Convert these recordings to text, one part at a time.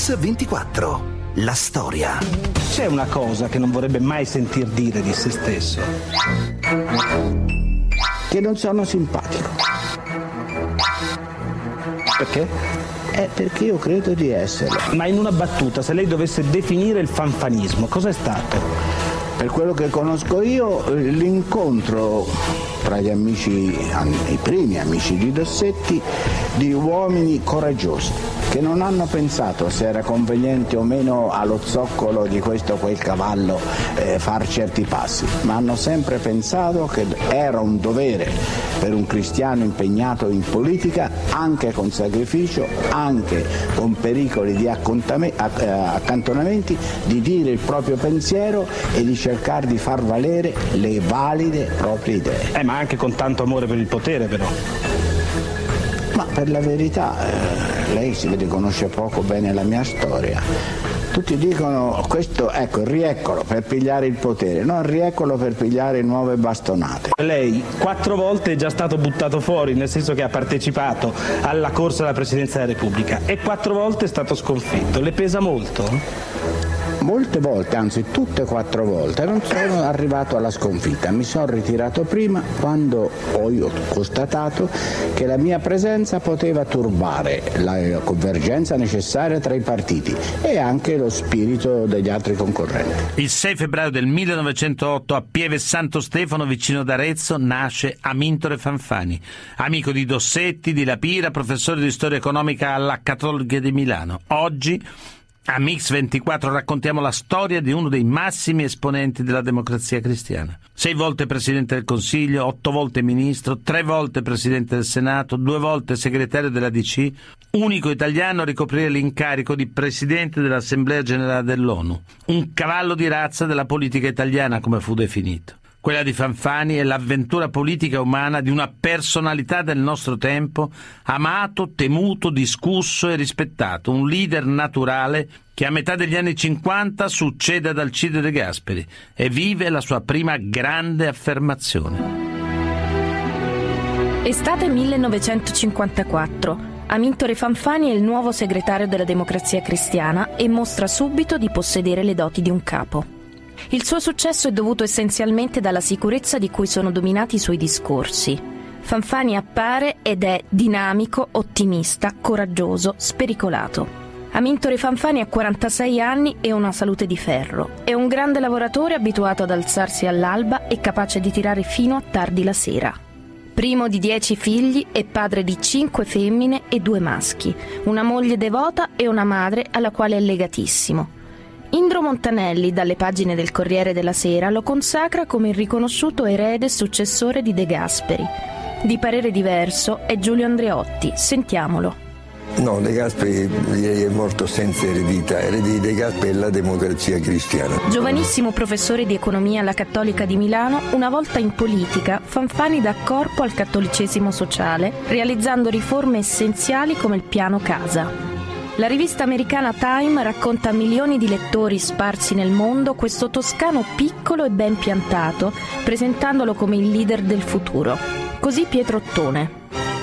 Mix 24. La storia. C'è una cosa che non vorrebbe mai sentir dire di se stesso. Che non sono simpatico. Perché? È perché io credo di esserlo. Ma in una battuta, se lei dovesse definire il fanfanismo, cosa è stato? Per quello che conosco io, l'incontro tra gli amici, i primi amici di Dossetti, di uomini coraggiosi che non hanno pensato se era conveniente o meno allo zoccolo di questo o quel cavallo eh, far certi passi, ma hanno sempre pensato che era un dovere per un cristiano impegnato in politica, anche con sacrificio, anche con pericoli di eh, accantonamenti, di dire il proprio pensiero e di cercare di far valere le valide proprie idee. Eh, ma anche con tanto amore per il potere però. Ma per la verità, eh, lei si vede conosce poco bene la mia storia. Tutti dicono questo, ecco, rieccolo per pigliare il potere, non rieccolo per pigliare nuove bastonate. Lei quattro volte è già stato buttato fuori, nel senso che ha partecipato alla corsa alla Presidenza della Repubblica e quattro volte è stato sconfitto. Le pesa molto? Molte volte, anzi tutte e quattro volte, non sono arrivato alla sconfitta. Mi sono ritirato prima quando ho constatato che la mia presenza poteva turbare la convergenza necessaria tra i partiti e anche lo spirito degli altri concorrenti. Il 6 febbraio del 1908 a Pieve Santo Stefano, vicino ad Arezzo, nasce Amintore Fanfani, amico di Dossetti, di Lapira, professore di storia economica alla Cattolica di Milano. Oggi a Mix24 raccontiamo la storia di uno dei massimi esponenti della democrazia cristiana. Sei volte Presidente del Consiglio, otto volte Ministro, tre volte Presidente del Senato, due volte Segretario della DC, unico italiano a ricoprire l'incarico di Presidente dell'Assemblea Generale dell'ONU. Un cavallo di razza della politica italiana, come fu definito. Quella di Fanfani è l'avventura politica umana di una personalità del nostro tempo, amato, temuto, discusso e rispettato, un leader naturale che a metà degli anni 50 succede ad Alcide De Gasperi e vive la sua prima grande affermazione. Estate 1954. Amintore Fanfani è il nuovo segretario della Democrazia Cristiana e mostra subito di possedere le doti di un capo. Il suo successo è dovuto essenzialmente dalla sicurezza di cui sono dominati i suoi discorsi. Fanfani appare ed è dinamico, ottimista, coraggioso, spericolato. Amintore Fanfani ha 46 anni e una salute di ferro. È un grande lavoratore abituato ad alzarsi all'alba e capace di tirare fino a tardi la sera. Primo di dieci figli e padre di cinque femmine e due maschi, una moglie devota e una madre alla quale è legatissimo. Indro Montanelli, dalle pagine del Corriere della Sera, lo consacra come il riconosciuto erede e successore di De Gasperi. Di parere diverso è Giulio Andreotti. Sentiamolo. No, De Gasperi direi è morto senza eredità. Eredi di De Gasperi è la democrazia cristiana. Giovanissimo professore di economia alla Cattolica di Milano, una volta in politica, Fanfani dà corpo al cattolicesimo sociale, realizzando riforme essenziali come il piano casa. La rivista americana Time racconta a milioni di lettori sparsi nel mondo questo toscano piccolo e ben piantato, presentandolo come il leader del futuro. Così Pietro Ottone.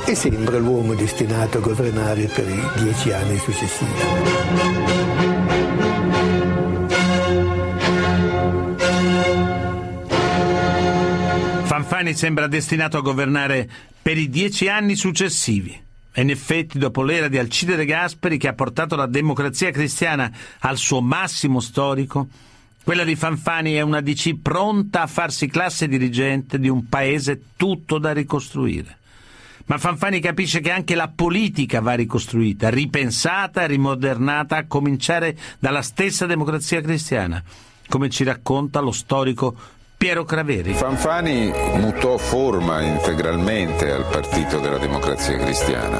E sembra l'uomo destinato a governare per i dieci anni successivi. Fanfani sembra destinato a governare per i dieci anni successivi. E in effetti, dopo l'era di Alcide De Gasperi, che ha portato la democrazia cristiana al suo massimo storico, quella di Fanfani è una DC pronta a farsi classe dirigente di un paese tutto da ricostruire. Ma Fanfani capisce che anche la politica va ricostruita, ripensata, rimodernata, a cominciare dalla stessa democrazia cristiana, come ci racconta lo storico Piero Craveri. Fanfani mutò forma integralmente al Partito della Democrazia Cristiana,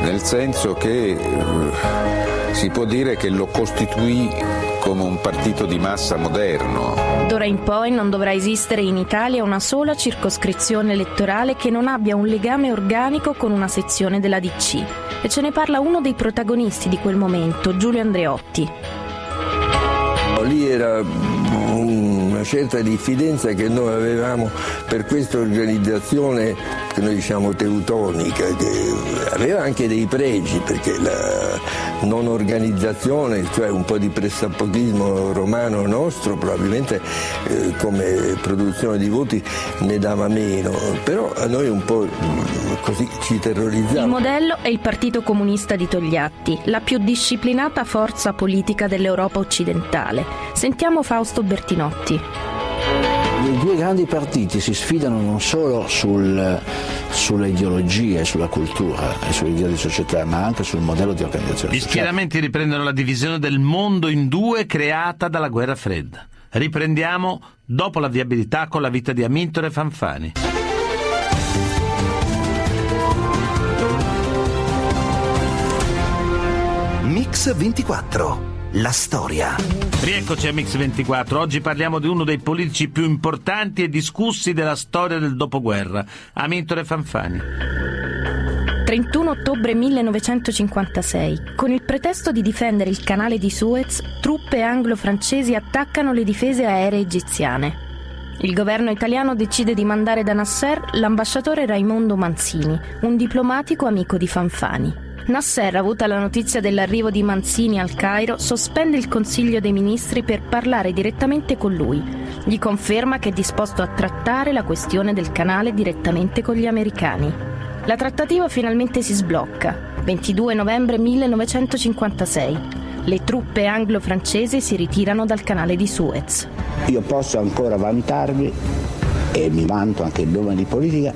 nel senso che eh, si può dire che lo costituì come un partito di massa moderno. D'ora in poi non dovrà esistere in Italia una sola circoscrizione elettorale che non abbia un legame organico con una sezione della DC. E ce ne parla uno dei protagonisti di quel momento, Giulio Andreotti. Lì era certa diffidenza che noi avevamo per questa organizzazione che noi diciamo teutonica, che aveva anche dei pregi perché la non organizzazione, cioè un po' di pressapochismo romano nostro, probabilmente eh, come produzione di voti ne dava meno, però a noi un po' così ci terrorizzava. Il modello è il Partito Comunista di Togliatti, la più disciplinata forza politica dell'Europa occidentale. Sentiamo Fausto Bertinotti. I due grandi partiti si sfidano non solo sul, sulle ideologie, sulla cultura e sull'idea di società, ma anche sul modello di organizzazione Gli schieramenti riprendono la divisione del mondo in due creata dalla guerra fredda. Riprendiamo dopo la viabilità con la vita di Amintore Fanfani. Mix 24. La storia. Rieccoci a Mix24. Oggi parliamo di uno dei politici più importanti e discussi della storia del dopoguerra, Amintore Fanfani. 31 ottobre 1956. Con il pretesto di difendere il canale di Suez, truppe anglo-francesi attaccano le difese aeree egiziane. Il governo italiano decide di mandare da Nasser l'ambasciatore Raimondo Manzini, un diplomatico amico di Fanfani. Nasser, avuta la notizia dell'arrivo di Manzini al Cairo, sospende il Consiglio dei Ministri per parlare direttamente con lui. Gli conferma che è disposto a trattare la questione del canale direttamente con gli americani. La trattativa finalmente si sblocca. 22 novembre 1956. Le truppe anglo-francesi si ritirano dal canale di Suez. Io posso ancora vantarvi, e mi vanto anche in nome di politica,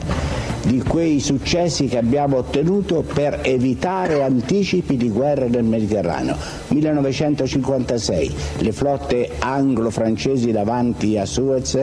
di quei successi che abbiamo ottenuto per evitare anticipi di guerre nel Mediterraneo. 1956, le flotte anglo-francesi davanti a Suez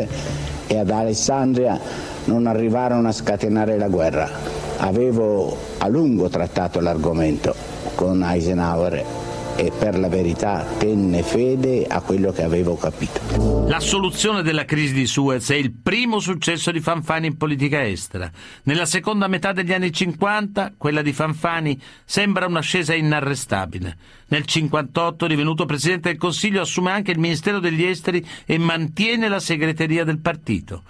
e ad Alessandria non arrivarono a scatenare la guerra. Avevo a lungo trattato l'argomento con Eisenhower e per la verità tenne fede a quello che avevo capito. La soluzione della crisi di Suez è il primo successo di Fanfani in politica estera. Nella seconda metà degli anni 50, quella di Fanfani sembra un'ascesa inarrestabile. Nel 58, divenuto Presidente del Consiglio, assume anche il Ministero degli Esteri e mantiene la segreteria del partito.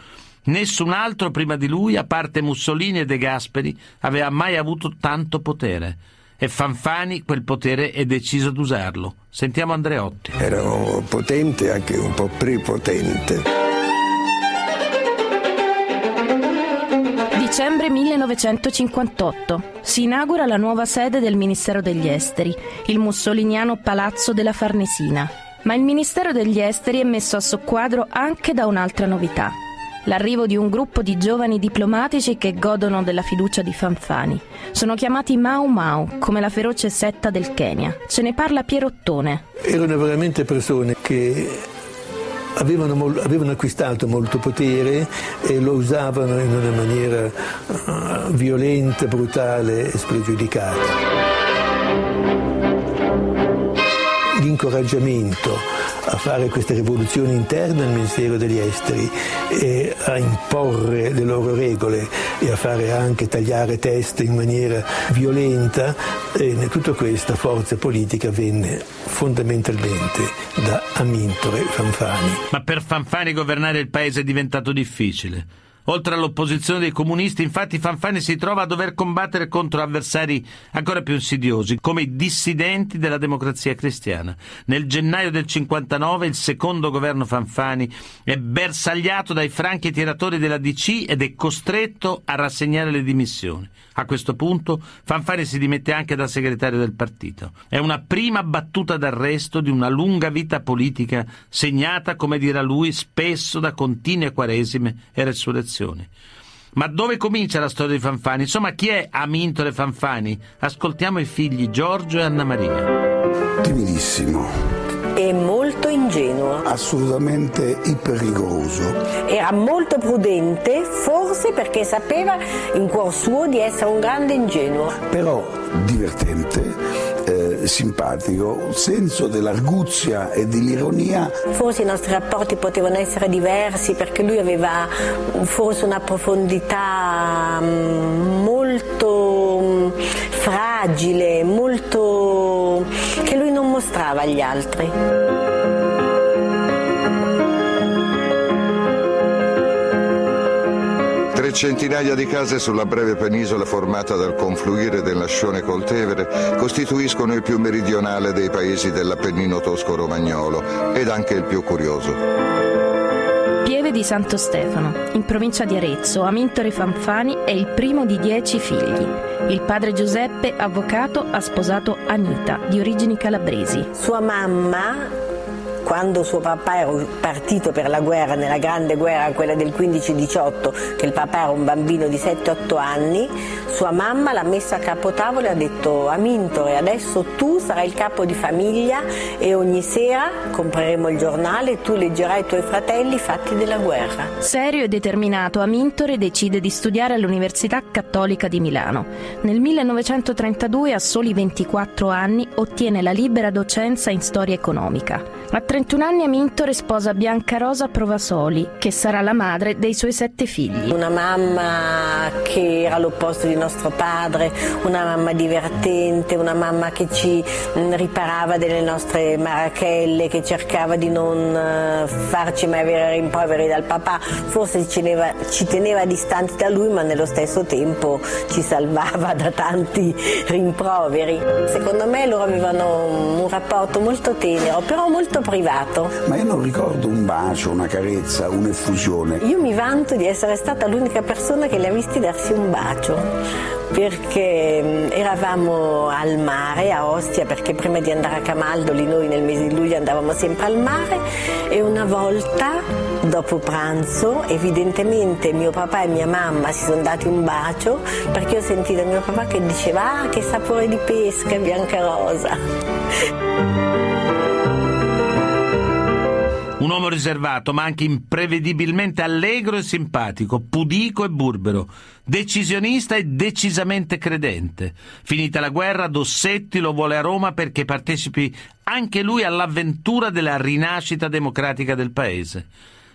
Nessun altro prima di lui, a parte Mussolini e De Gasperi, aveva mai avuto tanto potere e Fanfani quel potere è deciso ad usarlo. Sentiamo Andreotti. Era potente, anche un po' prepotente. Dicembre 1958. Si inaugura la nuova sede del Ministero degli Esteri, il mussoliniano Palazzo della Farnesina. Ma il Ministero degli Esteri è messo a soqquadro anche da un'altra novità l'arrivo di un gruppo di giovani diplomatici che godono della fiducia di Fanfani. Sono chiamati Mau Mau, come la feroce setta del Kenya. Ce ne parla Pierottone. Erano veramente persone che Avevano, avevano, acquistato molto potere e lo usavano in una maniera uh, violenta, brutale e spregiudicata. L'incoraggiamento a fare queste rivoluzioni interne al Ministero degli Esteri e a imporre le loro regole e a fare anche tagliare teste in maniera violenta tutta questa forza politica venne fondamentalmente da Amintore Fanfani. Ma per Fanfani governare il paese è diventato difficile. Oltre all'opposizione dei comunisti, infatti, Fanfani si trova a dover combattere contro avversari ancora più insidiosi, come i dissidenti della democrazia cristiana. Nel gennaio del 59 il secondo governo Fanfani è bersagliato dai franchi tiratori della DC ed è costretto a rassegnare le dimissioni. A questo punto Fanfani si dimette anche da segretario del partito. È una prima battuta d'arresto di una lunga vita politica segnata, come dirà lui, spesso da continue quaresime e resurrezioni. Ma dove comincia la storia di Fanfani? Insomma, chi è Amintore Fanfani? Ascoltiamo i figli Giorgio e Anna Maria. Timidissimo e molto ingenuo. Assolutamente iperrigoroso. Era molto prudente, forse perché sapeva in cuor suo di essere un grande ingenuo. Però divertente. Eh, simpatico, senso dell'arguzia e dell'ironia. Forse i nostri rapporti potevano essere diversi perché lui aveva forse una profondità mm, molto mm, fragile, molto che lui non mostrava agli altri. Centinaia di case sulla breve penisola formata dal confluire del Lascione col Tevere costituiscono il più meridionale dei paesi dell'Appennino tosco-romagnolo ed anche il più curioso. Pieve di Santo Stefano, in provincia di Arezzo, Amintore Fanfani è il primo di dieci figli. Il padre Giuseppe, avvocato, ha sposato Anita, di origini calabresi. Sua mamma quando suo papà era partito per la guerra, nella grande guerra, quella del 15-18, che il papà era un bambino di 7-8 anni, sua mamma l'ha messa a capotavolo e ha detto Amintore, adesso tu sarai il capo di famiglia e ogni sera compreremo il giornale e tu leggerai ai tuoi fratelli i fatti della guerra. Serio e determinato, Amintore decide di studiare all'Università Cattolica di Milano. Nel 1932, a soli 24 anni, ottiene la libera docenza in storia economica. A 31 anni Amintore sposa Bianca Rosa Provasoli, che sarà la madre dei suoi sette figli. Una mamma che era l'opposto di nostro padre, una mamma divertente, una mamma che ci mm, riparava delle nostre marachelle, che cercava di non eh, farci mai avere rimproveri dal papà, forse ci teneva, ci teneva distanti da lui ma nello stesso tempo ci salvava da tanti rimproveri. Secondo me loro avevano un rapporto molto tenero, però molto privato. Ma io non ricordo un bacio, una carezza, un'effusione. Io mi vanto di essere stata l'unica persona che li ha visti darsi un bacio perché mm, eravamo al mare a Ostia perché prima di andare a Camaldoli noi nel mese di luglio andavamo sempre al mare e una volta dopo pranzo evidentemente mio papà e mia mamma si sono dati un bacio perché ho sentito mio papà che diceva ah che sapore di pesca bianca rosa un uomo riservato, ma anche imprevedibilmente allegro e simpatico, pudico e burbero, decisionista e decisamente credente. Finita la guerra, Dossetti lo vuole a Roma perché partecipi anche lui all'avventura della rinascita democratica del paese.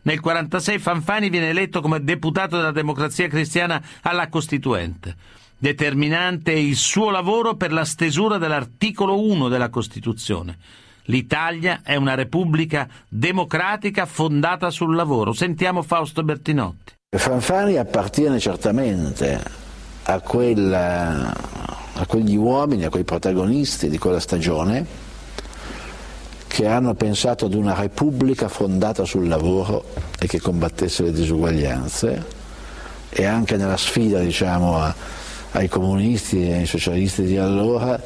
Nel 1946 Fanfani viene eletto come deputato della democrazia cristiana alla Costituente. Determinante è il suo lavoro per la stesura dell'articolo 1 della Costituzione. L'Italia è una repubblica democratica fondata sul lavoro. Sentiamo Fausto Bertinotti. Fanfani appartiene certamente a, quella, a quegli uomini, a quei protagonisti di quella stagione che hanno pensato ad una repubblica fondata sul lavoro e che combattesse le disuguaglianze e anche nella sfida diciamo, ai comunisti e ai socialisti di allora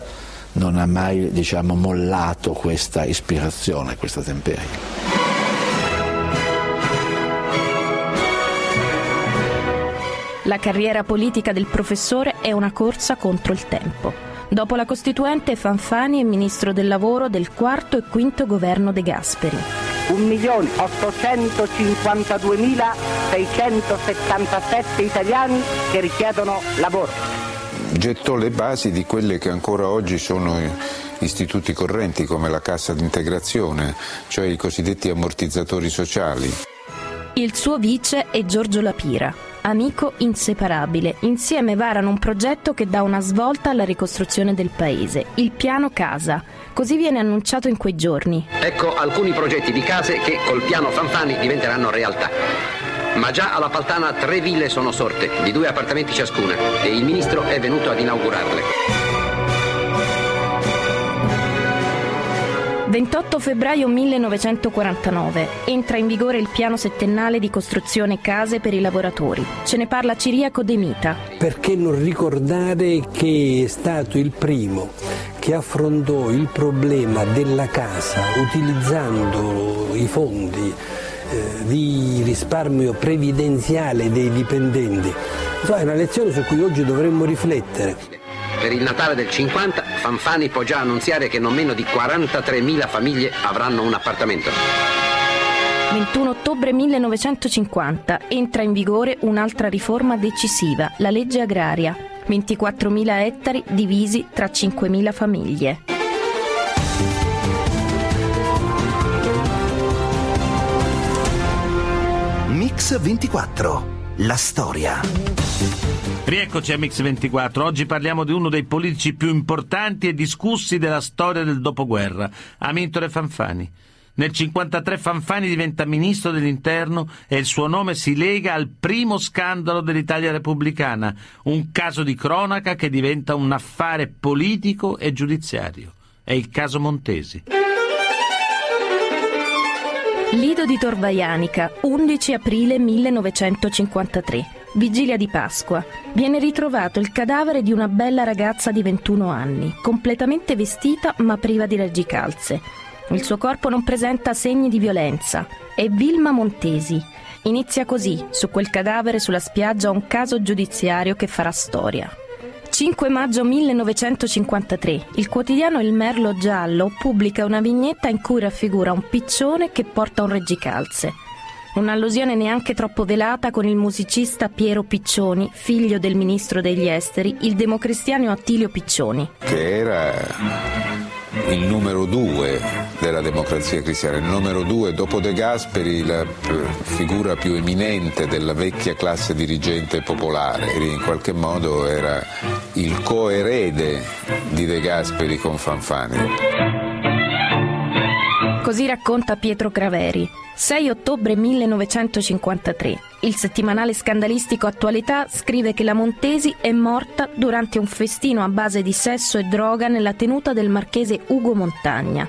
non ha mai diciamo, mollato questa ispirazione, questa temperia. La carriera politica del professore è una corsa contro il tempo. Dopo la Costituente, Fanfani è ministro del lavoro del quarto e quinto governo De Gasperi. 1.852.677 italiani che richiedono lavoro gettò le basi di quelle che ancora oggi sono istituti correnti come la cassa d'integrazione, cioè i cosiddetti ammortizzatori sociali. Il suo vice è Giorgio Lapira, amico inseparabile. Insieme varano un progetto che dà una svolta alla ricostruzione del paese, il piano casa. Così viene annunciato in quei giorni. Ecco alcuni progetti di case che col piano Fanfani diventeranno realtà. Ma già alla Paltana tre ville sono sorte, di due appartamenti ciascuna, e il ministro è venuto ad inaugurarle. 28 febbraio 1949 entra in vigore il piano settennale di costruzione case per i lavoratori. Ce ne parla Ciriaco De Mita. Perché non ricordare che è stato il primo che affrontò il problema della casa utilizzando i fondi eh, di risparmio previdenziale dei dipendenti. So, è una lezione su cui oggi dovremmo riflettere. Per il Natale del 50 Fanfani può già annunziare che non meno di 43.000 famiglie avranno un appartamento. 21 ottobre 1950 entra in vigore un'altra riforma decisiva, la legge agraria. 24.000 ettari divisi tra 5.000 famiglie. Mix 24. La storia. Rieccoci a Mix 24. Oggi parliamo di uno dei politici più importanti e discussi della storia del dopoguerra, Amintore Fanfani. Nel 1953 Fanfani diventa ministro dell'interno e il suo nome si lega al primo scandalo dell'Italia repubblicana, un caso di cronaca che diventa un affare politico e giudiziario. È il caso Montesi. Lido di Torvaianica, 11 aprile 1953. Vigilia di Pasqua. Viene ritrovato il cadavere di una bella ragazza di 21 anni, completamente vestita ma priva di reggicalze. Il suo corpo non presenta segni di violenza. È Vilma Montesi. Inizia così, su quel cadavere sulla spiaggia, un caso giudiziario che farà storia. 5 maggio 1953, il quotidiano Il Merlo Giallo pubblica una vignetta in cui raffigura un piccione che porta un reggicalze. Un'allusione neanche troppo velata con il musicista Piero Piccioni, figlio del ministro degli esteri, il democristiano Attilio Piccioni. Che era il numero due della democrazia cristiana, il numero due dopo De Gasperi la figura più eminente della vecchia classe dirigente popolare, in qualche modo era il coerede di De Gasperi con Fanfani. Così racconta Pietro Craveri. 6 ottobre 1953. Il settimanale scandalistico Attualità scrive che la Montesi è morta durante un festino a base di sesso e droga nella tenuta del marchese Ugo Montagna.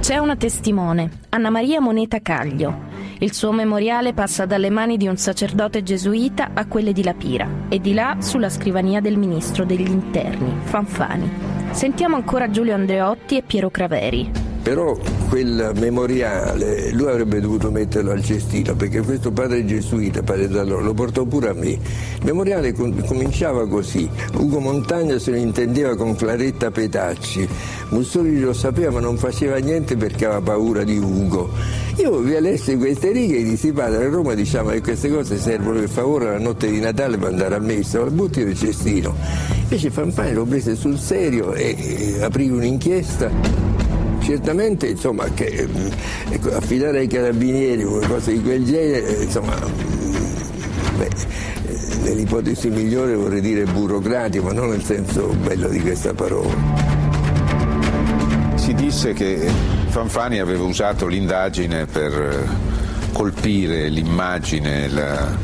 C'è una testimone, Anna Maria Moneta Caglio. Il suo memoriale passa dalle mani di un sacerdote gesuita a quelle di Lapira e di là sulla scrivania del ministro degli interni, Fanfani. Sentiamo ancora Giulio Andreotti e Piero Craveri. Però quel memoriale lui avrebbe dovuto metterlo al cestino perché questo padre gesuita, padre Zallone, lo portò pure a me. Il memoriale com- cominciava così. Ugo Montagna se ne intendeva con Claretta Petacci. Mussolini lo sapeva ma non faceva niente perché aveva paura di Ugo. Io vi lessi queste righe e dissi padre a Roma diciamo che queste cose servono per favore la notte di Natale per andare a messa, lo butti nel cestino. Invece Fanfani lo prese sul serio e aprì un'inchiesta certamente insomma, che, ecco, affidare ai carabinieri una cosa di quel genere, insomma, beh, nell'ipotesi migliore vorrei dire burocratico, ma non nel senso bello di questa parola. Si disse che Fanfani aveva usato l'indagine per colpire l'immagine e la,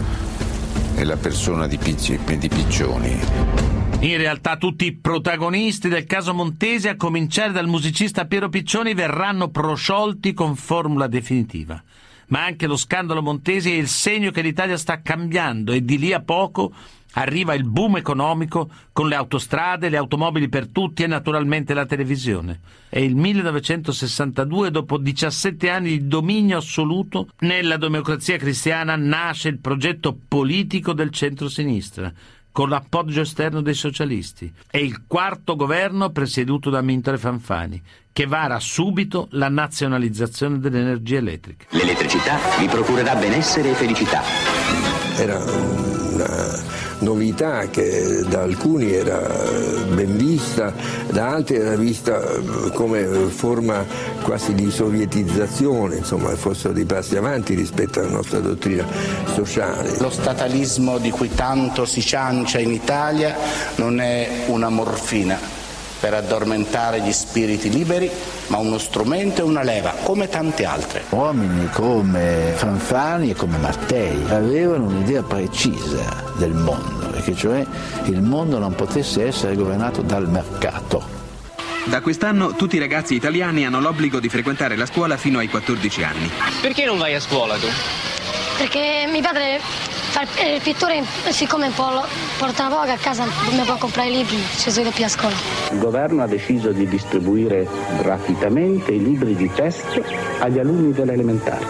e la persona di, Picci, di Piccioni. In realtà tutti i protagonisti del caso Montesi, a cominciare dal musicista Piero Piccioni, verranno prosciolti con formula definitiva. Ma anche lo scandalo Montesi è il segno che l'Italia sta cambiando e di lì a poco arriva il boom economico con le autostrade, le automobili per tutti e naturalmente la televisione. È il 1962, dopo 17 anni di dominio assoluto, nella democrazia cristiana nasce il progetto politico del centro-sinistra con l'appoggio esterno dei socialisti. È il quarto governo presieduto da Mintore Fanfani, che vara subito la nazionalizzazione dell'energia elettrica. L'elettricità vi procurerà benessere e felicità. Era una novità che da alcuni era ben vista, da altri era vista come forma quasi di sovietizzazione, insomma fossero dei passi avanti rispetto alla nostra dottrina sociale. Lo statalismo di cui tanto si ciancia in Italia non è una morfina per addormentare gli spiriti liberi, ma uno strumento e una leva, come tante altre. Uomini come Fanfani e come Mattei avevano un'idea precisa del mondo, e che cioè il mondo non potesse essere governato dal mercato. Da quest'anno tutti i ragazzi italiani hanno l'obbligo di frequentare la scuola fino ai 14 anni. Perché non vai a scuola tu? Perché mio padre il pittore, siccome porta poco a casa, non mi può comprare i libri, ci sono più a scuola. Il governo ha deciso di distribuire gratuitamente i libri di testo agli alunni delle elementari.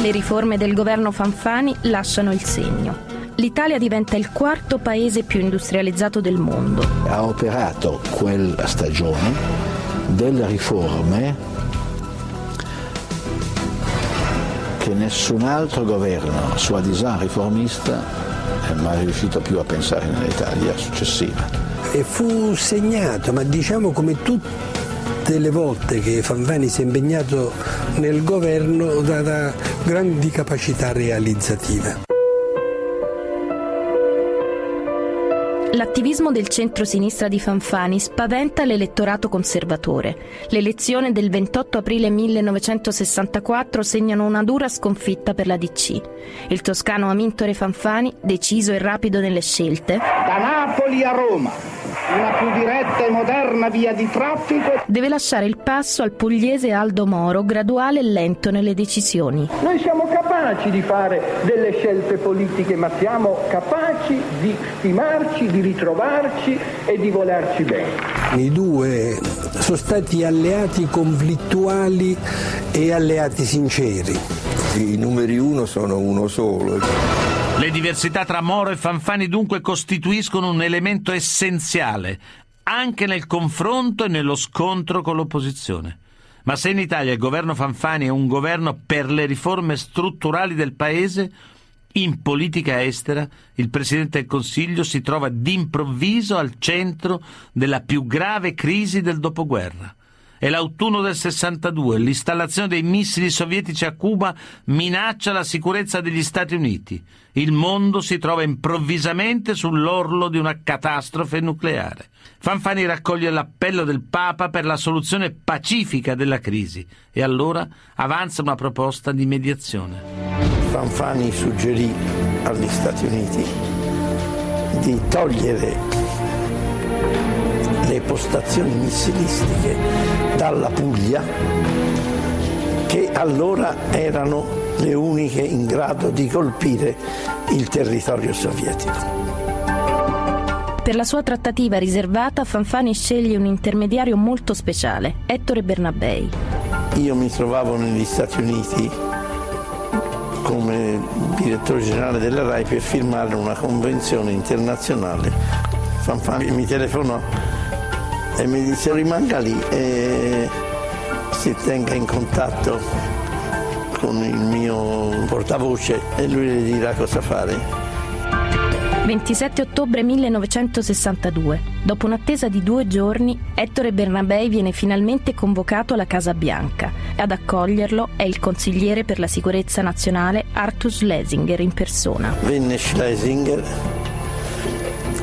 Le riforme del governo Fanfani lasciano il segno. L'Italia diventa il quarto paese più industrializzato del mondo. Ha operato quella stagione delle riforme che nessun altro governo sua design riformista è mai riuscito più a pensare nell'Italia successiva. E fu segnato, ma diciamo come tutte le volte che Fanfani si è impegnato nel governo, da grandi capacità realizzative. L'attivismo del centro-sinistra di Fanfani spaventa l'elettorato conservatore. L'elezione del 28 aprile 1964 segnano una dura sconfitta per la DC. Il toscano Amintore Fanfani, deciso e rapido nelle scelte, da Napoli a Roma, una più diretta e moderna via di traffico, deve lasciare il passo al pugliese Aldo Moro, graduale e lento nelle decisioni. Noi siamo capaci di fare delle scelte politiche, ma siamo capaci di stimarci, di ritrovarci e di volerci bene. I due sono stati alleati conflittuali e alleati sinceri. I numeri uno sono uno solo. Le diversità tra Moro e Fanfani dunque costituiscono un elemento essenziale anche nel confronto e nello scontro con l'opposizione. Ma se in Italia il governo Fanfani è un governo per le riforme strutturali del Paese, in politica estera il Presidente del Consiglio si trova d'improvviso al centro della più grave crisi del dopoguerra. È l'autunno del 62, l'installazione dei missili sovietici a Cuba minaccia la sicurezza degli Stati Uniti. Il mondo si trova improvvisamente sull'orlo di una catastrofe nucleare. Fanfani raccoglie l'appello del Papa per la soluzione pacifica della crisi e allora avanza una proposta di mediazione. Fanfani suggerì agli Stati Uniti di togliere postazioni missilistiche dalla Puglia che allora erano le uniche in grado di colpire il territorio sovietico. Per la sua trattativa riservata, Fanfani sceglie un intermediario molto speciale, Ettore Bernabei. Io mi trovavo negli Stati Uniti come direttore generale della RAI per firmare una convenzione internazionale. Fanfani mi telefonò e mi disse rimanga lì e si tenga in contatto con il mio portavoce e lui le dirà cosa fare. 27 ottobre 1962. Dopo un'attesa di due giorni, Ettore Bernabei viene finalmente convocato alla Casa Bianca. Ad accoglierlo è il consigliere per la sicurezza nazionale Arthur Schlesinger in persona. Venne Schlesinger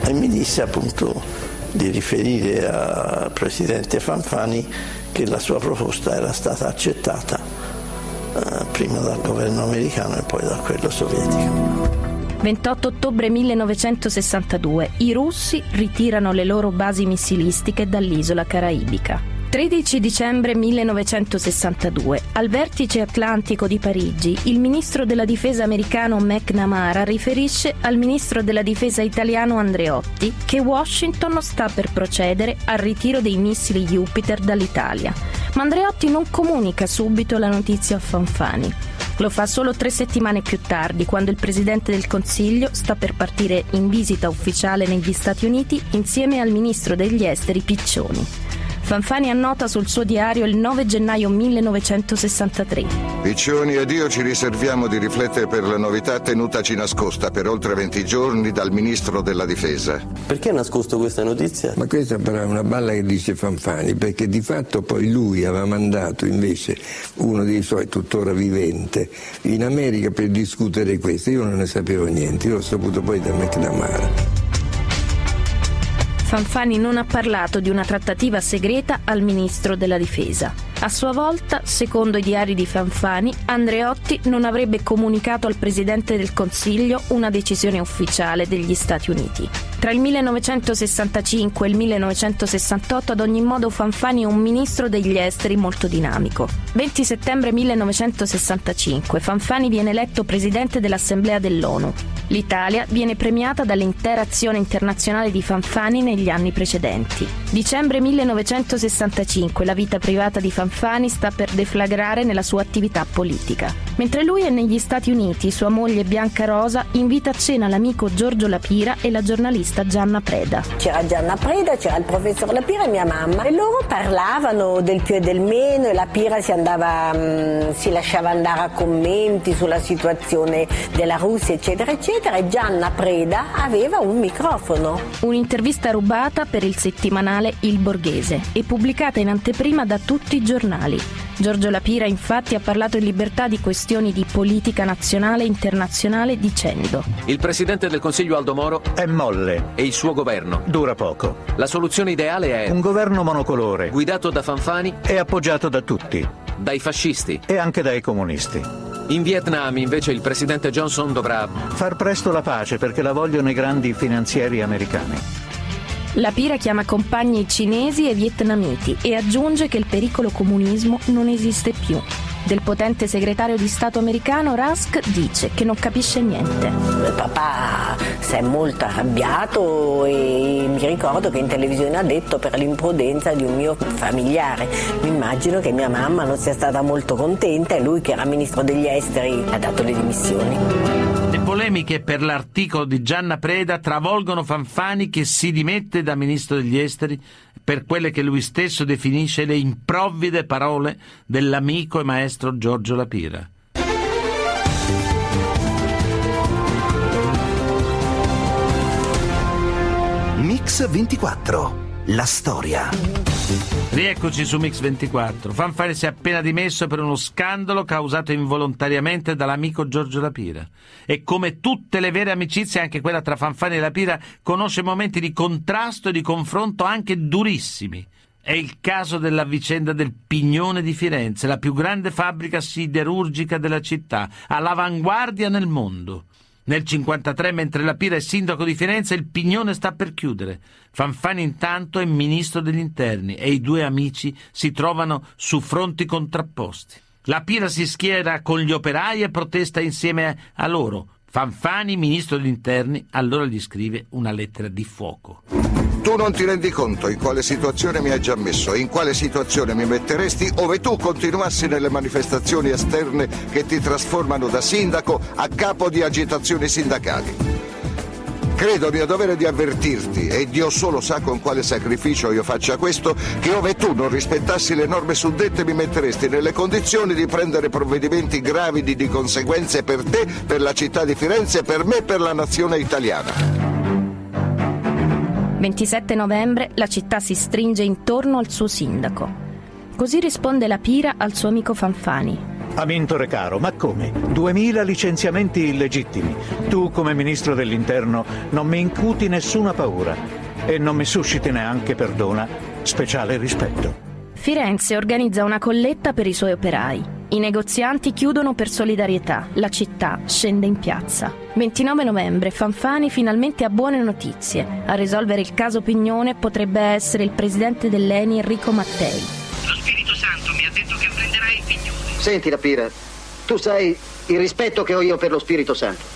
e mi disse appunto di riferire al presidente Fanfani che la sua proposta era stata accettata eh, prima dal governo americano e poi da quello sovietico. 28 ottobre 1962 i russi ritirano le loro basi missilistiche dall'isola caraibica. 13 dicembre 1962, al vertice atlantico di Parigi, il ministro della difesa americano McNamara riferisce al ministro della difesa italiano Andreotti che Washington sta per procedere al ritiro dei missili Jupiter dall'Italia. Ma Andreotti non comunica subito la notizia a Fanfani. Lo fa solo tre settimane più tardi, quando il Presidente del Consiglio sta per partire in visita ufficiale negli Stati Uniti insieme al Ministro degli Esteri Piccioni. Fanfani annota sul suo diario il 9 gennaio 1963. Piccioni ed io ci riserviamo di riflettere per la novità tenutaci nascosta per oltre 20 giorni dal Ministro della Difesa. Perché ha nascosto questa notizia? Ma questa però è una balla che dice Fanfani, perché di fatto poi lui aveva mandato invece uno dei suoi tuttora vivente in America per discutere questo. Io non ne sapevo niente, io l'ho saputo poi da McNamara. Fanfani non ha parlato di una trattativa segreta al ministro della difesa. A sua volta, secondo i diari di Fanfani, Andreotti non avrebbe comunicato al Presidente del Consiglio una decisione ufficiale degli Stati Uniti. Tra il 1965 e il 1968 ad ogni modo Fanfani è un ministro degli esteri molto dinamico. 20 settembre 1965 Fanfani viene eletto presidente dell'Assemblea dell'ONU. L'Italia viene premiata dall'intera azione internazionale di Fanfani negli anni precedenti. Dicembre 1965 la vita privata di Fanfani sta per deflagrare nella sua attività politica. Mentre lui è negli Stati Uniti, sua moglie Bianca Rosa invita a cena l'amico Giorgio Lapira e la giornalista Gianna Preda. C'era Gianna Preda, c'era il professor Lapira e mia mamma e loro parlavano del più e del meno e Lapira si, andava, mh, si lasciava andare a commenti sulla situazione della Russia eccetera eccetera e Gianna Preda aveva un microfono. Un'intervista rubata per il settimanale settimanale Il Borghese e pubblicata in anteprima da tutti i giornali. Giorgio Lapira infatti ha parlato in libertà di questioni di politica nazionale e internazionale dicendo Il Presidente del Consiglio Aldo Moro è molle e il suo governo dura poco. La soluzione ideale è un governo monocolore guidato da Fanfani e appoggiato da tutti, dai fascisti e anche dai comunisti. In Vietnam invece il presidente Johnson dovrà far presto la pace perché la vogliono i grandi finanzieri americani. La Pira chiama compagni cinesi e vietnamiti e aggiunge che il pericolo comunismo non esiste più. Del potente segretario di Stato americano Rusk dice che non capisce niente. Papà si è molto arrabbiato e mi ricordo che in televisione ha detto per l'imprudenza di un mio familiare. Mi immagino che mia mamma non sia stata molto contenta e lui che era ministro degli esteri ha dato le dimissioni. Le polemiche per l'articolo di Gianna Preda travolgono Fanfani che si dimette da ministro degli esteri per quelle che lui stesso definisce le improvvide parole dell'amico e maestro Giorgio Lapira. Mix 24. La storia. Rieccoci su Mix 24. Fanfani si è appena dimesso per uno scandalo causato involontariamente dall'amico Giorgio Lapira. E come tutte le vere amicizie, anche quella tra Fanfani e Lapira conosce momenti di contrasto e di confronto anche durissimi. È il caso della vicenda del Pignone di Firenze, la più grande fabbrica siderurgica della città, all'avanguardia nel mondo. Nel 1953, mentre la Pira è sindaco di Firenze, il Pignone sta per chiudere. Fanfani intanto è ministro degli interni e i due amici si trovano su fronti contrapposti. La Pira si schiera con gli operai e protesta insieme a loro. Fanfani, ministro degli interni, allora gli scrive una lettera di fuoco. Tu non ti rendi conto in quale situazione mi hai già messo e in quale situazione mi metteresti ove tu continuassi nelle manifestazioni esterne che ti trasformano da sindaco a capo di agitazioni sindacali. Credo mio dovere di avvertirti, e Dio solo sa con quale sacrificio io faccia questo, che ove tu non rispettassi le norme suddette mi metteresti nelle condizioni di prendere provvedimenti gravidi di conseguenze per te, per la città di Firenze, per me e per la nazione italiana. 27 novembre la città si stringe intorno al suo sindaco. Così risponde la Pira al suo amico Fanfani. Amintore caro, ma come? Duemila licenziamenti illegittimi. Tu come ministro dell'interno non mi incuti nessuna paura e non mi susciti neanche, perdona, speciale rispetto. Firenze organizza una colletta per i suoi operai. I negozianti chiudono per solidarietà. La città scende in piazza. 29 novembre, Fanfani finalmente ha buone notizie. A risolvere il caso Pignone potrebbe essere il presidente dell'ENI Enrico Mattei. Lo Spirito Santo mi ha detto che prenderai il Pignone. Senti, Lapira, tu sai il rispetto che ho io per lo Spirito Santo.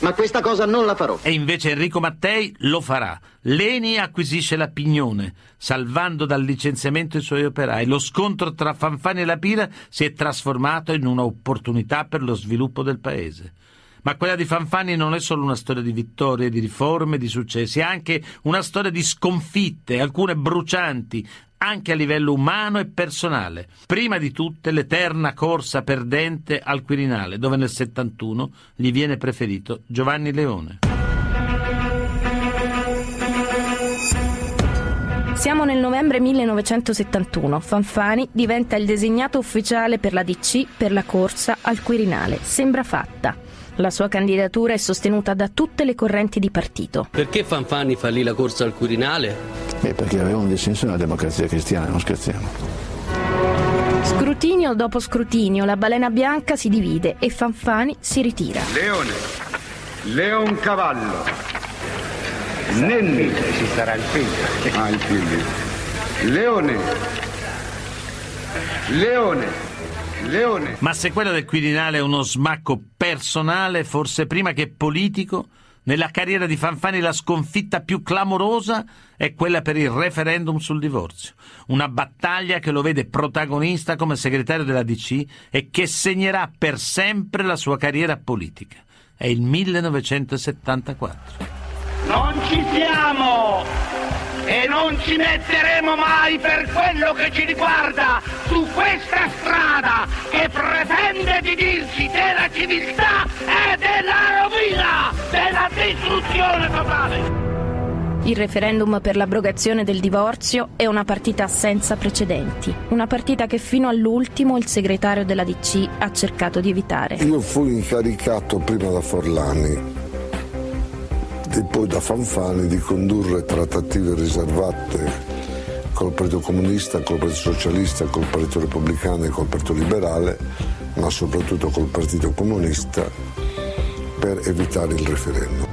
Ma questa cosa non la farò. E invece Enrico Mattei lo farà. L'Eni acquisisce la Pignone, salvando dal licenziamento i suoi operai. Lo scontro tra Fanfani e la Pira si è trasformato in un'opportunità per lo sviluppo del paese. Ma quella di Fanfani non è solo una storia di vittorie, di riforme, di successi, è anche una storia di sconfitte, alcune brucianti, anche a livello umano e personale. Prima di tutte l'eterna corsa perdente al Quirinale, dove nel 71 gli viene preferito Giovanni Leone. Siamo nel novembre 1971. Fanfani diventa il designato ufficiale per la DC per la corsa al Quirinale. Sembra fatta. La sua candidatura è sostenuta da tutte le correnti di partito. Perché Fanfani fallì la corsa al Quirinale? Beh, perché aveva un dissenso nella democrazia cristiana, non scherziamo. Scrutinio dopo scrutinio, la balena bianca si divide e Fanfani si ritira. Leone, Leon Cavallo, Nenni, ci sarà il figlio. Ah, il figlio. Leone, Leone. Leone. Ma se quello del Quirinale è uno smacco personale, forse prima che politico, nella carriera di Fanfani la sconfitta più clamorosa è quella per il referendum sul divorzio. Una battaglia che lo vede protagonista come segretario della DC e che segnerà per sempre la sua carriera politica. È il 1974. Non ci siamo! E non ci metteremo mai per quello che ci riguarda su questa strada che pretende di dirci della civiltà e della rovina, della distruzione totale. Il referendum per l'abrogazione del divorzio è una partita senza precedenti, una partita che fino all'ultimo il segretario della DC ha cercato di evitare. Io fui incaricato prima da Forlani e poi da Fanfani di condurre trattative riservate col Partito Comunista, col Partito Socialista, col Partito Repubblicano e col Partito Liberale, ma soprattutto col Partito Comunista per evitare il referendum.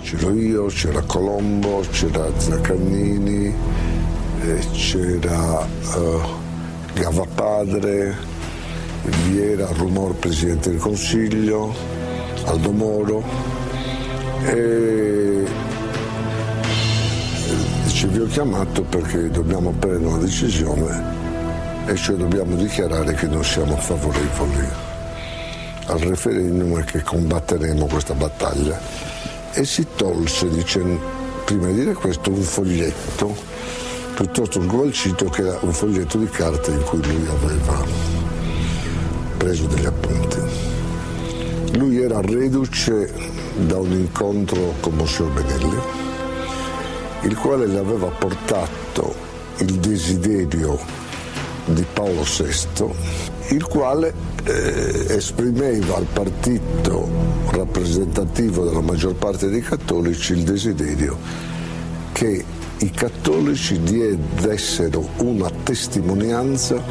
C'ero io, c'era Colombo, c'era Zaccannini, eh, c'era uh, Gava Padre, vi era Rumor Presidente del Consiglio, Aldo Moro e dice vi ho chiamato perché dobbiamo prendere una decisione e cioè dobbiamo dichiarare che non siamo favorevoli al referendum e che combatteremo questa battaglia. E si tolse, dicendo, prima di dire questo, un foglietto, piuttosto un gualcito che era un foglietto di carta in cui lui aveva preso degli appunti. Lui era reduce da un incontro con Monsignor Benelli, il quale le aveva portato il desiderio di Paolo VI, il quale eh, esprimeva al partito rappresentativo della maggior parte dei cattolici il desiderio che i cattolici dessero una testimonianza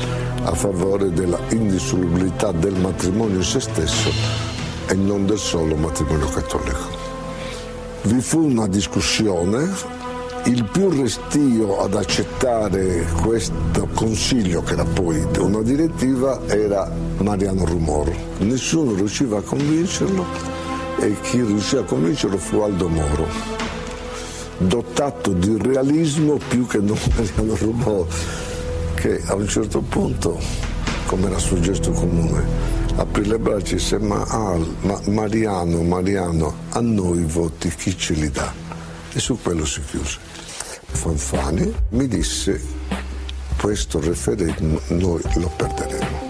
a favore della indissolubilità del matrimonio in se stesso e non del solo matrimonio cattolico. Vi fu una discussione il più restio ad accettare questo consiglio, che era poi una direttiva, era Mariano Rumoro. Nessuno riusciva a convincerlo e chi riuscì a convincerlo fu Aldo Moro, dotato di realismo più che non Mariano Rumoro, che a un certo punto, come era suo gesto comune, aprì le braccia e disse ma, ah, ma Mariano, Mariano, a noi voti chi ce li dà? E su quello si chiuse. Fanfani mi disse questo referendum noi lo perderemo.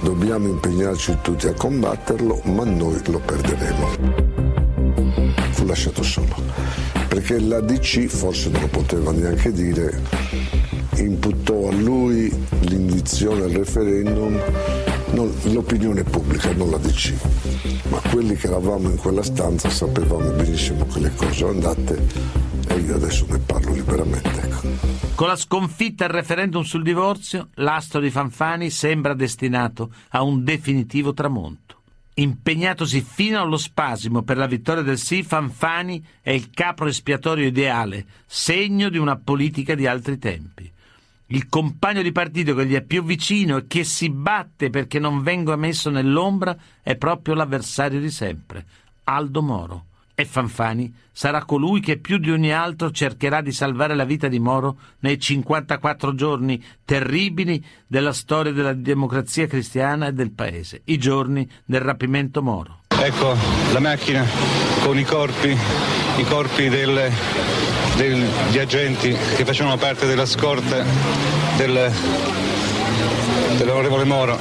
Dobbiamo impegnarci tutti a combatterlo, ma noi lo perderemo. Fu lasciato solo, perché la DC, forse non lo poteva neanche dire, imputò a lui l'indizione al referendum non, l'opinione pubblica, non la DC. Ma quelli che eravamo in quella stanza sapevamo benissimo che le cose sono andate e io adesso ne parlo liberamente. Ecco. Con la sconfitta al referendum sul divorzio, l'astro di Fanfani sembra destinato a un definitivo tramonto. Impegnatosi fino allo spasimo per la vittoria del sì, Fanfani è il capro espiatorio ideale, segno di una politica di altri tempi. Il compagno di partito che gli è più vicino e che si batte perché non venga messo nell'ombra è proprio l'avversario di sempre, Aldo Moro e Fanfani sarà colui che più di ogni altro cercherà di salvare la vita di Moro nei 54 giorni terribili della storia della democrazia cristiana e del paese, i giorni del rapimento Moro. Ecco la macchina con i corpi, i corpi del, degli agenti che facevano parte della scorta del, dell'onorevole Moro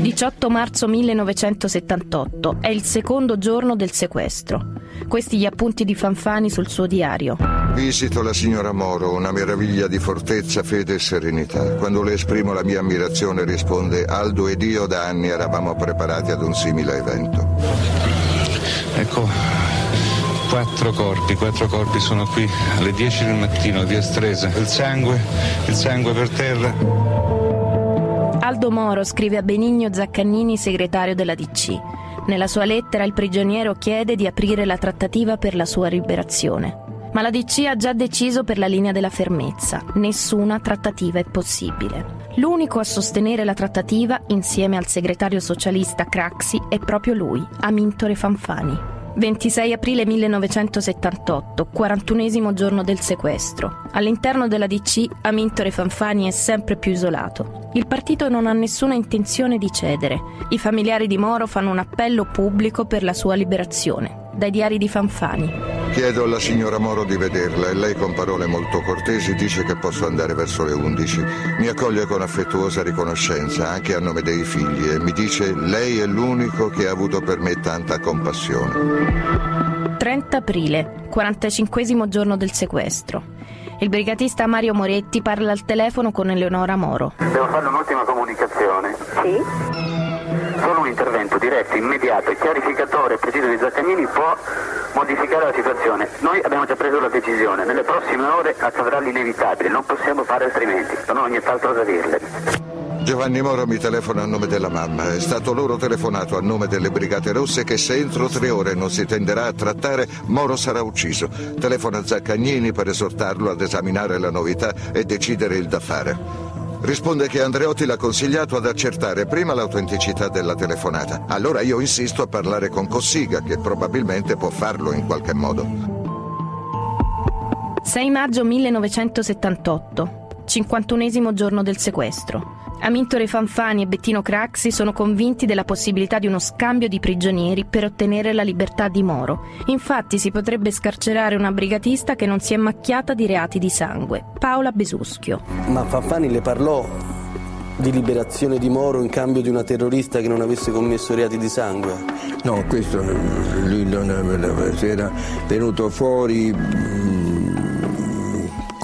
18 marzo 1978 è il secondo giorno del sequestro. Questi gli appunti di Fanfani sul suo diario. Visito la signora Moro, una meraviglia di fortezza, fede e serenità. Quando le esprimo la mia ammirazione risponde Aldo ed io da anni eravamo preparati ad un simile evento. Quattro corpi, quattro corpi sono qui alle 10 del mattino, via Stresa. Il sangue, il sangue per terra. Aldo Moro scrive a Benigno Zaccannini, segretario della DC. Nella sua lettera il prigioniero chiede di aprire la trattativa per la sua liberazione. Ma la DC ha già deciso per la linea della fermezza. Nessuna trattativa è possibile. L'unico a sostenere la trattativa, insieme al segretario socialista Craxi, è proprio lui, Amintore Fanfani. 26 aprile 1978, 41 giorno del sequestro. All'interno della DC, Amintore Fanfani è sempre più isolato. Il partito non ha nessuna intenzione di cedere. I familiari di Moro fanno un appello pubblico per la sua liberazione. Dai diari di Fanfani. Chiedo alla signora Moro di vederla e lei con parole molto cortesi dice che posso andare verso le 11. Mi accoglie con affettuosa riconoscenza anche a nome dei figli e mi dice lei è l'unico che ha avuto per me tanta compassione. 30 aprile, 45 giorno del sequestro. Il brigatista Mario Moretti parla al telefono con Eleonora Moro. Devo fare un'ultima comunicazione. Sì? Solo un intervento diretto, immediato e chiarificatore e preciso di Zaccagnini può modificare la situazione. Noi abbiamo già preso la decisione, nelle prossime ore accadrà l'inevitabile, non possiamo fare altrimenti, non ho nient'altro da dirle. Giovanni Moro mi telefona a nome della mamma. È stato loro telefonato a nome delle Brigate Rosse che se entro tre ore non si tenderà a trattare, Moro sarà ucciso. Telefona Zaccagnini per esortarlo ad esaminare la novità e decidere il da fare. Risponde che Andreotti l'ha consigliato ad accertare prima l'autenticità della telefonata. Allora io insisto a parlare con Cossiga, che probabilmente può farlo in qualche modo. 6 maggio 1978, 51 giorno del sequestro. Amintore Fanfani e Bettino Craxi sono convinti della possibilità di uno scambio di prigionieri per ottenere la libertà di Moro. Infatti si potrebbe scarcerare una brigatista che non si è macchiata di reati di sangue, Paola Besuschio. Ma Fanfani le parlò di liberazione di Moro in cambio di una terrorista che non avesse commesso reati di sangue? No, questo lui non era venuto fuori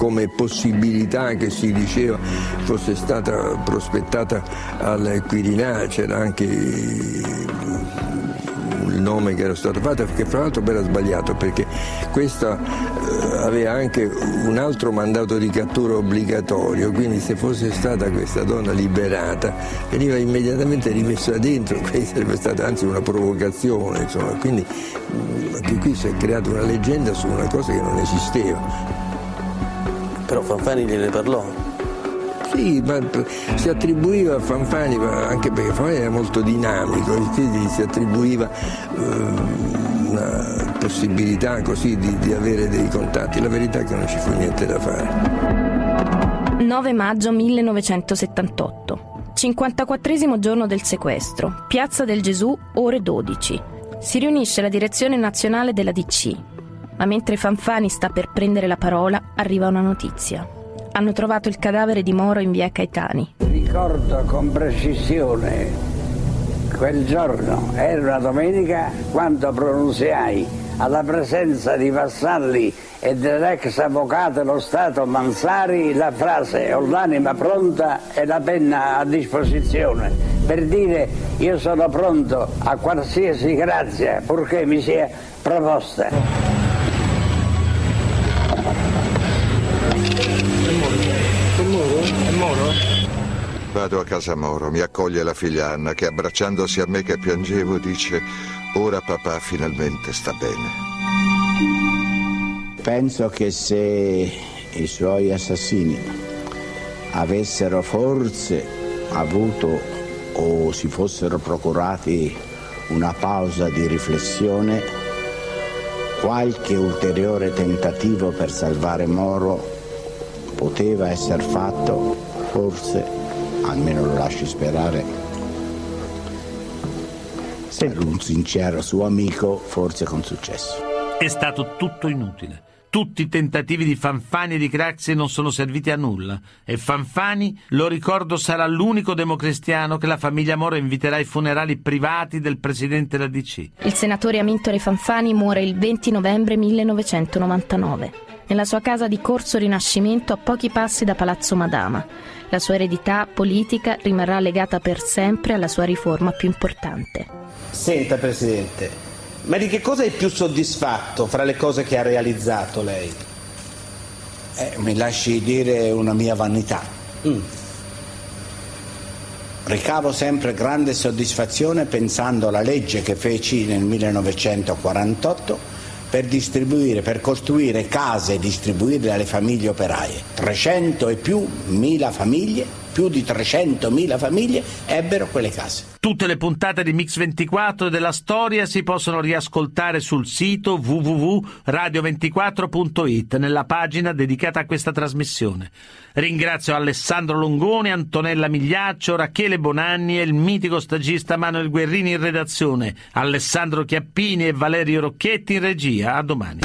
come possibilità che si diceva fosse stata prospettata al Quirinale, c'era anche il nome che era stato fatto, che fra l'altro era sbagliato perché questa eh, aveva anche un altro mandato di cattura obbligatorio, quindi se fosse stata questa donna liberata veniva immediatamente rimessa dentro, questa sarebbe stata anzi una provocazione, insomma. quindi anche qui si è creata una leggenda su una cosa che non esisteva. Però Fanfani gliene parlò. Sì, ma si attribuiva a Fanfani, anche perché Fanfani era molto dinamico, quindi si attribuiva eh, una possibilità così di, di avere dei contatti. La verità è che non ci fu niente da fare. 9 maggio 1978. 54 giorno del sequestro. Piazza del Gesù, ore 12. Si riunisce la direzione nazionale della DC ma mentre Fanfani sta per prendere la parola, arriva una notizia. Hanno trovato il cadavere di Moro in via Caetani. Ricordo con precisione quel giorno, era una domenica, quando pronunziai alla presenza di vassalli e dell'ex avvocato dello Stato Mansari la frase ho l'anima pronta e la penna a disposizione per dire io sono pronto a qualsiasi grazia purché mi sia proposta. Vado a casa Moro, mi accoglie la figlia Anna che abbracciandosi a me che piangevo dice ora papà finalmente sta bene. Penso che se i suoi assassini avessero forse avuto o si fossero procurati una pausa di riflessione, qualche ulteriore tentativo per salvare Moro poteva essere fatto forse almeno lo lasci sperare, per un sincero suo amico, forse con successo. È stato tutto inutile. Tutti i tentativi di Fanfani e di Craxi non sono serviti a nulla e Fanfani, lo ricordo, sarà l'unico democristiano che la famiglia Moro inviterà ai funerali privati del presidente della DC. Il senatore Amintore Fanfani muore il 20 novembre 1999 nella sua casa di Corso Rinascimento a pochi passi da Palazzo Madama. La sua eredità politica rimarrà legata per sempre alla sua riforma più importante. Senta, Presidente, ma di che cosa è più soddisfatto fra le cose che ha realizzato lei? Eh, mi lasci dire una mia vanità. Mm. Ricavo sempre grande soddisfazione pensando alla legge che feci nel 1948 per distribuire, per costruire case e distribuirle alle famiglie operaie. 300 e più mila famiglie più di 300.000 famiglie ebbero quelle case. Tutte le puntate di Mix24 della storia si possono riascoltare sul sito www.radio24.it nella pagina dedicata a questa trasmissione. Ringrazio Alessandro Longoni, Antonella Migliaccio, Rachele Bonanni e il mitico stagista Manuel Guerrini in redazione, Alessandro Chiappini e Valerio Rocchetti in regia. A domani.